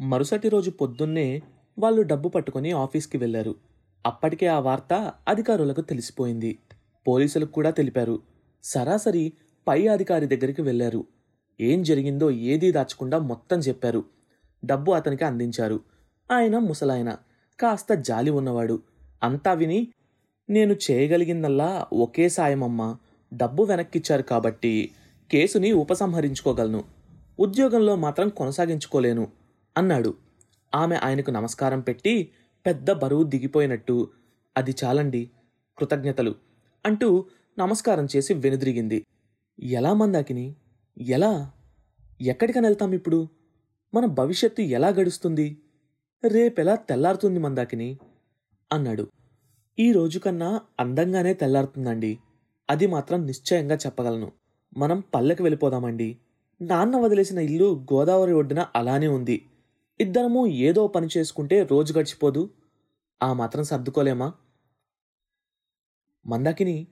మరుసటి రోజు పొద్దున్నే వాళ్ళు డబ్బు పట్టుకొని ఆఫీస్కి వెళ్ళారు అప్పటికే ఆ వార్త అధికారులకు తెలిసిపోయింది. పోలీసులకు కూడా తెలిపారు. సరాసరి పై అధికారి దగ్గరికి వెళ్ళారు ఏం జరిగిందో ఏదీ దాచకుండా మొత్తం చెప్పారు. డబ్బు అతనికి అందించారు. ఆయన ముసలాయన కాస్త జాలి ఉన్నవాడు. అంతా విని నేను చేయగలిగిందల్లా ఒకే సాయమమ్మా. డబ్బు వెనక్కిచ్చారు కాబట్టి కేసుని ఉపసంహరించుకోగలను. ఉద్యోగంలో మాత్రం కొనసాగించుకోలేను. అన్నాడు. ఆమె ఆయనకు నమస్కారం పెట్టి పెద్ద బరువు దిగిపోయినట్టు అది చాలండి కృతజ్ఞతలు అంటూ నమస్కారం చేసి వెనుదిరిగింది. ఎలా మందాకిని? ఎలా? ఎక్కడికని వెళ్తాం ఇప్పుడు? మన భవిష్యత్తు ఎలా గడుస్తుంది? రేపెలా తెల్లారుతుంది మందాకిని? అన్నాడు. ఈ రోజు కన్నా అందంగానే తెల్లారుతుందండి. అది మాత్రం నిశ్చయంగా చెప్పగలను. మనం పల్లెకి వెళ్ళిపోదామండి. నాన్న వదిలేసిన ఇల్లు గోదావరి ఒడ్డున అలానే ఉంది. ఇద్దరము ఏదో పని చేసుకుంటే రోజు గడిచిపోదు. ఆ మాత్రం సర్దుకోలేమా? మందాకిని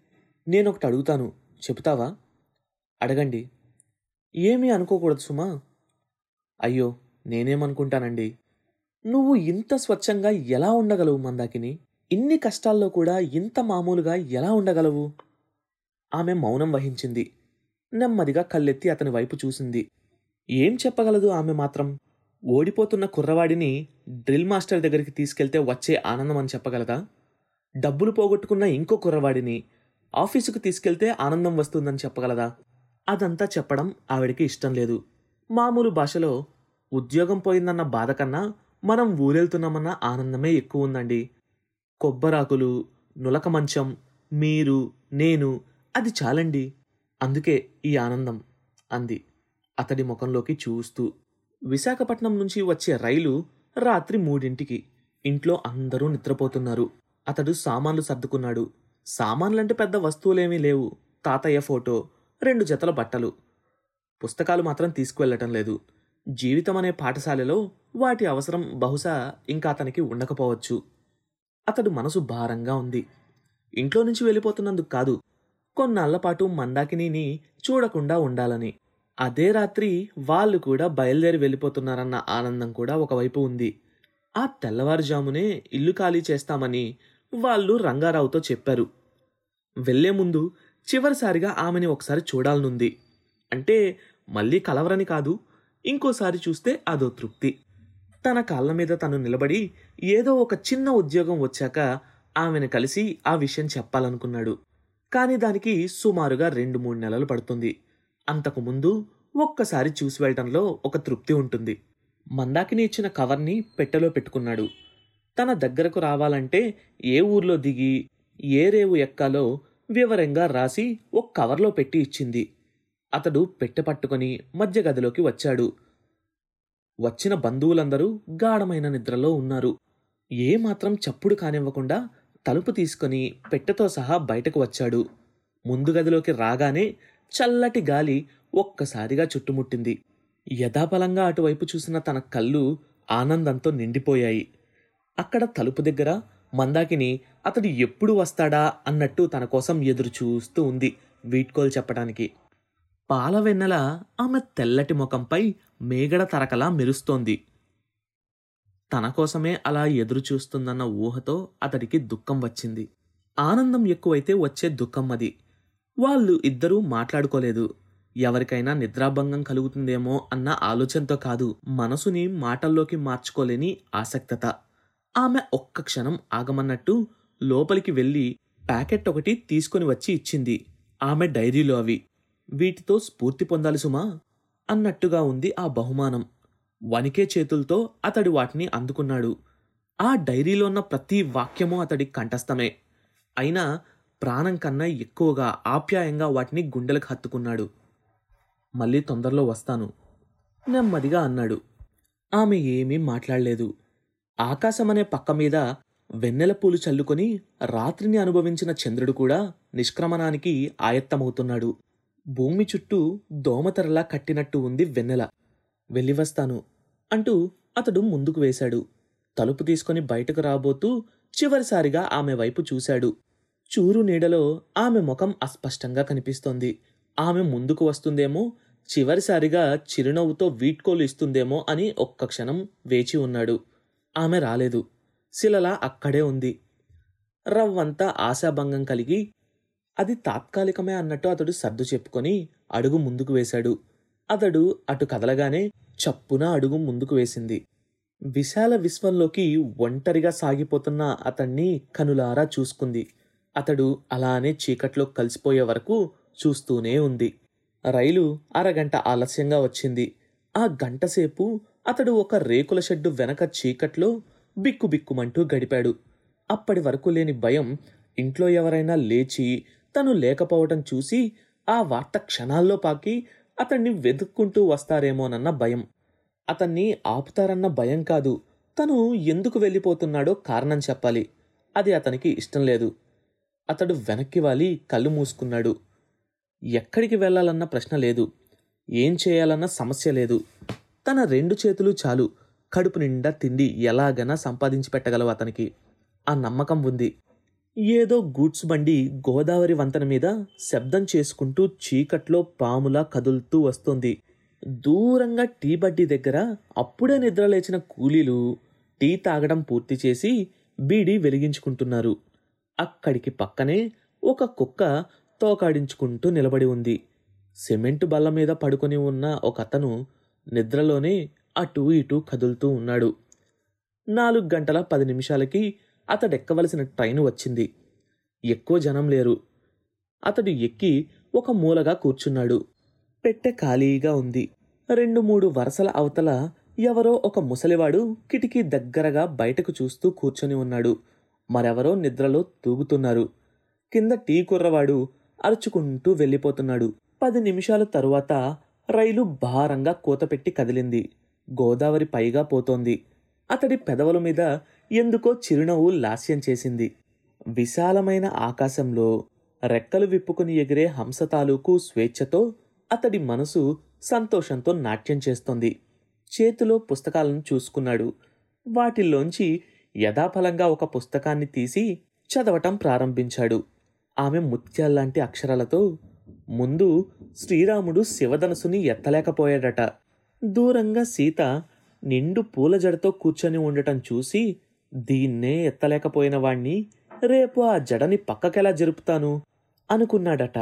నేనొకటి అడుగుతాను. చెబుతావా? అడగండి. ఏమీ అనుకోకూడదు సుమా. అయ్యో నేనేమనుకుంటానండి? నువ్వు ఇంత స్వచ్ఛంగా ఎలా ఉండగలవు మందాకిని? ఇన్ని కష్టాల్లో కూడా ఇంత మామూలుగా ఎలా ఉండగలవు? ఆమె మౌనం వహించింది. నెమ్మదిగా కళ్ళెత్తి అతని వైపు చూసింది. ఏం చెప్పగలదు ఆమె మాత్రం? ఓడిపోతున్న కుర్రవాడిని డ్రిల్ మాస్టర్ దగ్గరికి తీసుకెళ్తే వచ్చే ఆనందం అని చెప్పగలదా? డబ్బులు పోగొట్టుకున్న ఇంకో కుర్రవాడిని ఆఫీసుకు తీసుకెళ్తే ఆనందం వస్తుందని చెప్పగలదా? అదంతా చెప్పడం ఆవిడికి ఇష్టం లేదు. మామూలు భాషలో ఉద్యోగం పోయిందన్న బాధ కన్నా మనం ఊరెళ్తున్నామన్న ఆనందమే ఎక్కువ ఉందండి. కొబ్బరాకులు నులక మంచం మీరు నేను అది చాలండి. అందుకే ఈ ఆనందం అంది అతడి ముఖంలోకి చూస్తూ. విశాఖపట్నం నుంచి వచ్చే రైలు రాత్రి మూడింటికి. ఇంట్లో అందరూ నిద్రపోతున్నారు. అతడు సామాన్లు సర్దుకున్నాడు. సామాన్లంటే పెద్ద వస్తువులేమీ లేవు. తాతయ్య ఫోటో రెండు జతల బట్టలు. పుస్తకాలు మాత్రం తీసుకువెళ్ళటం లేదు. జీవితం అనే పాఠశాలలో వాటి అవసరం బహుశా ఇంకా అతనికి ఉండకపోవచ్చు. అతడు మనసు భారంగా ఉంది. ఇంట్లో నుంచి వెళ్ళిపోతున్నందుకు కాదు కొన్నాళ్ళపాటు పాటు మందాకిని చూడకుండా ఉండాలని. అదే రాత్రి వాళ్ళు కూడా బయలుదేరి వెళ్ళిపోతున్నారన్న ఆనందం కూడా ఒకవైపు ఉంది. ఆ తెల్లవారుజామునే ఇల్లు ఖాళీ చేస్తామని వాళ్ళు రంగారావుతో చెప్పారు. వెళ్ళే ముందు చివరిసారిగా ఆమెని ఒకసారి చూడాలనుంది. అంటే మళ్ళీ కలవరని కాదు ఇంకోసారి చూస్తే అదో తృప్తి. తన కాళ్ళ మీద తను నిలబడి ఏదో ఒక చిన్న ఉద్యోగం వచ్చాక ఆమెను కలిసి ఆ విషయం చెప్పాలనుకున్నాడు. కానీ దానికి సుమారుగా రెండు మూడు నెలలు పడుతుంది. అంతకుముందు ఒక్కసారి చూసి వెళ్ళడంలో ఒక తృప్తి ఉంటుంది. మందాకిని ఇచ్చిన కవర్ని పెట్టెలో పెట్టుకున్నాడు. తన దగ్గరకు రావాలంటే ఏ ఊర్లో దిగి ఏ రేవు ఎక్కాలో వివరంగా రాసి ఒక కవర్లో పెట్టి ఇచ్చింది. అతడు పెట్టె పట్టుకొని మధ్య గదిలోకి వచ్చాడు. వచ్చిన బంధువులందరూ గాఢమైన నిద్రలో ఉన్నారు. ఏ మాత్రం చప్పుడు కానివ్వకుండా తలుపు తీసుకొని పెట్టెతో సహా బయటకు వచ్చాడు. ముందు గదిలోకి రాగానే చల్లటి గాలి ఒక్కసారిగా చుట్టుముట్టింది. యథాబలంగా అటువైపు చూసిన తన కళ్ళు ఆనందంతో నిండిపోయాయి. అక్కడ తలుపు దగ్గర మందాకిని అతడు ఎప్పుడు వస్తాడా? అన్నట్టు తన కోసం ఎదురు చూస్తూ ఉంది వీడ్కోలు చెప్పడానికి పాల వెన్నెల ఆమె తెల్లటి ముఖంపై మేగడ తరకలా మెరుస్తోంది. తన కోసమే అలా ఎదురు చూస్తుందన్న ఊహతో అతడికి దుఃఖం వచ్చింది. ఆనందం ఎక్కువైతే వచ్చే దుఃఖం అది. వాళ్ళు ఇద్దరూ మాట్లాడుకోలేదు. ఎవరికైనా నిద్రాభంగం కలుగుతుందేమో అన్న ఆలోచనతో కాదు మనసుని మాటల్లోకి మార్చుకోలేని ఆసక్తత. ఆమె ఒక్క క్షణం ఆగమన్నట్టు లోపలికి వెళ్ళి ప్యాకెట్ ఒకటి తీసుకొని వచ్చి ఇచ్చింది. ఆమె డైరీలో అవి. వీటితో స్ఫూర్తి పొందాలి సుమా అన్నట్టుగా ఉంది ఆ బహుమానం. వణికే చేతులతో అతడు వాటిని అందుకున్నాడు. ఆ డైరీలో ఉన్న ప్రతి వాక్యము అతడి కంఠస్థమే. అయినా ప్రాణం కన్నా ఎక్కువగా ఆప్యాయంగా వాటిని గుండెలకు హత్తుకున్నాడు. మళ్ళీ తొందరలో వస్తాను నెమ్మదిగా అన్నాడు. ఆమె ఏమీ మాట్లాడలేదు. ఆకాశమనే పక్క మీద వెన్నెల పూలు చల్లుకొని రాత్రిని అనుభవించిన చంద్రుడు కూడా నిష్క్రమణానికి ఆయత్తమవుతున్నాడు. భూమి చుట్టూ దోమతెరలా కట్టినట్టు ఉంది వెన్నెల. వెళ్ళి వస్తాను అంటూ అతడు ముందుకు వేశాడు. తలుపు తీసుకొని బయటకు రాబోతూ చివరిసారిగా ఆమె వైపు చూశాడు. చూరు నీడలో ఆమె ముఖం అస్పష్టంగా కనిపిస్తోంది. ఆమె ముందుకు వస్తుందేమో చివరిసారిగా చిరునవ్వుతో వీడ్కోలు ఇస్తుందేమో అని ఒక్క క్షణం వేచి ఉన్నాడు. ఆమె రాలేదు. శిలలా అక్కడే ఉంది. రవ్వంతా ఆశాభంగం కలిగి అది తాత్కాలికమే అన్నట్టు అతడు సర్దు చెప్పుకొని అడుగు ముందుకు వేశాడు. అతడు అటు కదలగానే చప్పున అడుగు ముందుకు వేసింది. విశాల విశ్వంలోకి ఒంటరిగా సాగిపోతున్న అతన్ని కనులారా చూసుకుంది. అతడు అలానే చీకట్లో కలిసిపోయే వరకు చూస్తూనే ఉంది. రైలు అరగంట ఆలస్యంగా వచ్చింది. ఆ గంటసేపు అతడు ఒక రేకుల షెడ్డు వెనక చీకట్లో బిక్కుబిక్కుమంటూ గడిపాడు. అప్పటి వరకు లేని భయం ఇంట్లో ఎవరైనా లేచి తను లేకపోవటం చూసి ఆ వార్త క్షణాల్లో పాకి అతన్ని వెతుక్కుంటూ వస్తారేమోనన్న భయం. అతన్ని ఆపుతారన్న భయం కాదు. తను ఎందుకు వెళ్ళిపోతున్నాడో కారణం చెప్పాలి. అది అతనికి ఇష్టం లేదు. అతడు వెనక్కి వాలి కళ్ళు మూసుకున్నాడు. ఎక్కడికి వెళ్ళాలన్న ప్రశ్న లేదు. ఏం చేయాలన్న సమస్య లేదు. తన రెండు చేతులు చాలు. కడుపు నిండా తిండి ఎలాగైనా సంపాదించి పెట్టగలవు అతనికి. ఆ నమ్మకం ఉంది. ఏదో గూడ్స్ బండి గోదావరి వంతెన మీద శబ్దం చేసుకుంటూ చీకట్లో పాములా కదులుతూ వస్తుంది. దూరంగా టీ బడ్డీ దగ్గర అప్పుడే నిద్రలేచిన కూలీలు టీ తాగడం పూర్తి చేసి బీడి వెలిగించుకుంటున్నారు. అక్కడికి పక్కనే ఒక కుక్క తోకాడించుకుంటూ నిలబడి ఉంది. సిమెంటు బల్ల మీద పడుకొని ఉన్న ఒక అతను నిద్రలోనే అటూ ఇటూ కదులుతూ ఉన్నాడు. నాలుగు గంటల పది నిమిషాలకి అతడెక్కవలసిన ట్రైన్ వచ్చింది. ఎక్కువ జనం లేరు. అతడు ఎక్కి ఒక మూలగా కూర్చున్నాడు. పెట్టె ఖాళీగా ఉంది. రెండు మూడు వరసల అవతల ఎవరో ఒక ముసలివాడు కిటికీ దగ్గరగా బయటకు చూస్తూ కూర్చొని ఉన్నాడు. మరెవరో నిద్రలో తూగుతున్నారు. కింద టీ కుర్రవాడు అరుచుకుంటూ వెళ్ళిపోతున్నాడు. పది నిమిషాల తరువాత రైలు భారంగా కూతపెట్టి కదిలింది. గోదావరి పైగా పోతోంది. అతడి పెదవుల మీద ఎందుకో చిరునవ్వు లాస్యం చేసింది. విశాలమైన ఆకాశంలో రెక్కలు విప్పుకుని ఎగిరే హంస తాలూకు స్వేచ్ఛతో అతడి మనసు సంతోషంతో నాట్యం చేస్తోంది. చేతిలో పుస్తకాలను చూసుకున్నాడు. వాటిల్లోంచి యథాఫలంగా ఒక పుస్తకాన్ని తీసి చదవటం ప్రారంభించాడు. ఆమె ముత్యాల్లాంటి అక్షరాలతో ముందు శ్రీరాముడు శివధనసుని ఎత్తలేకపోయాడట. దూరంగా సీత నిండు పూల జడతో కూర్చొని ఉండటం చూసి దీన్నే ఎత్తలేకపోయిన వాణ్ణి రేపు ఆ జడని పక్కకెలా జరుపుతాను? అనుకున్నాడట.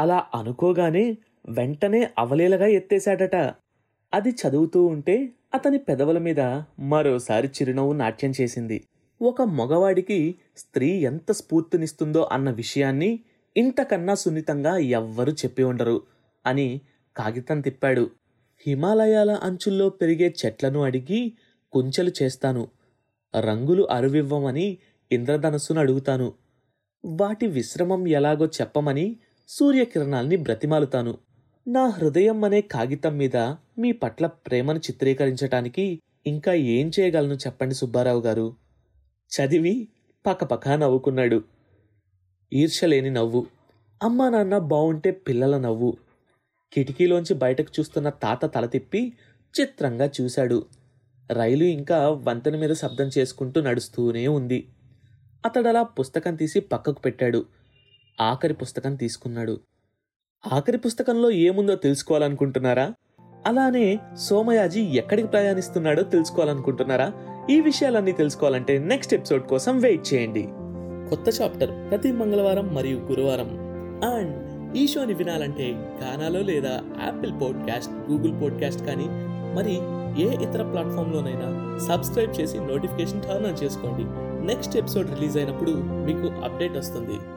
అలా అనుకోగానే వెంటనే అవలేలగా ఎత్తేశాడట. అది చదువుతూ ఉంటే అతని పెదవుల మీద మరోసారి చిరునవ్వు నాట్యం చేసింది. ఒక మగవాడికి స్త్రీ ఎంత స్ఫూర్తినిస్తుందో అన్న విషయాన్ని ఇంతకన్నా సున్నితంగా ఎవ్వరూ చెప్పి ఉండరు అని కాగితం తిప్పాడు. హిమాలయాల అంచుల్లో పెరిగే చెట్లను అడిగి కుంచెలు చేస్తాను. రంగులు అరువివ్వమని ఇంద్రధనస్సును అడుగుతాను. వాటి విశ్రమం ఎలాగో చెప్పమని సూర్యకిరణాల్ని బ్రతిమాలుతాను. నా హృదయం అనే కాగితం మీద మీ పట్ల ప్రేమను చిత్రీకరించటానికి ఇంకా ఏం చేయగలను చెప్పండి సుబ్బారావు గారు? చదివి పక్కపక్క నవ్వుకున్నాడు. ఈర్షలేని నవ్వు. అమ్మా నాన్న బావుంటే పిల్లల నవ్వు. కిటికీలోంచి బయటకు చూస్తున్న తాత తల తిప్పి చిత్రంగా చూశాడు. రైలు ఇంకా వంతెన మీద శబ్దం చేసుకుంటూ నడుస్తూనే ఉంది. అతడలా పుస్తకం తీసి పక్కకు పెట్టాడు. ఆఖరి పుస్తకం తీసుకున్నాడు. ఆఖరి పుస్తకంలో ఏముందో తెలుసుకోవాలనుకుంటున్నారా? అలానే సోమయాజీ ఎక్కడికి ప్రయాణిస్తున్నాడో తెలుసుకోవాలనుకుంటున్నారా? ఈ విషయాలన్నీ తెలుసుకోవాలంటే నెక్స్ట్ ఎపిసోడ్ కోసం వెయిట్ చేయండి. కొత్త చాప్టర్ ప్రతి మంగళవారం మరియు గురువారం. అండ్ ఈ షోని వినాలంటే గానాలో లేదా యాపిల్ పాడ్కాస్ట్ గూగుల్ పాడ్కాస్ట్ కానీ మరి ఏ ఇతర ప్లాట్ఫామ్లోనైనా సబ్స్క్రైబ్ చేసి నోటిఫికేషన్ టర్న్ ఆన్ చేసుకోండి. నెక్స్ట్ ఎపిసోడ్ రిలీజ్ అయినప్పుడు మీకు అప్డేట్ వస్తుంది.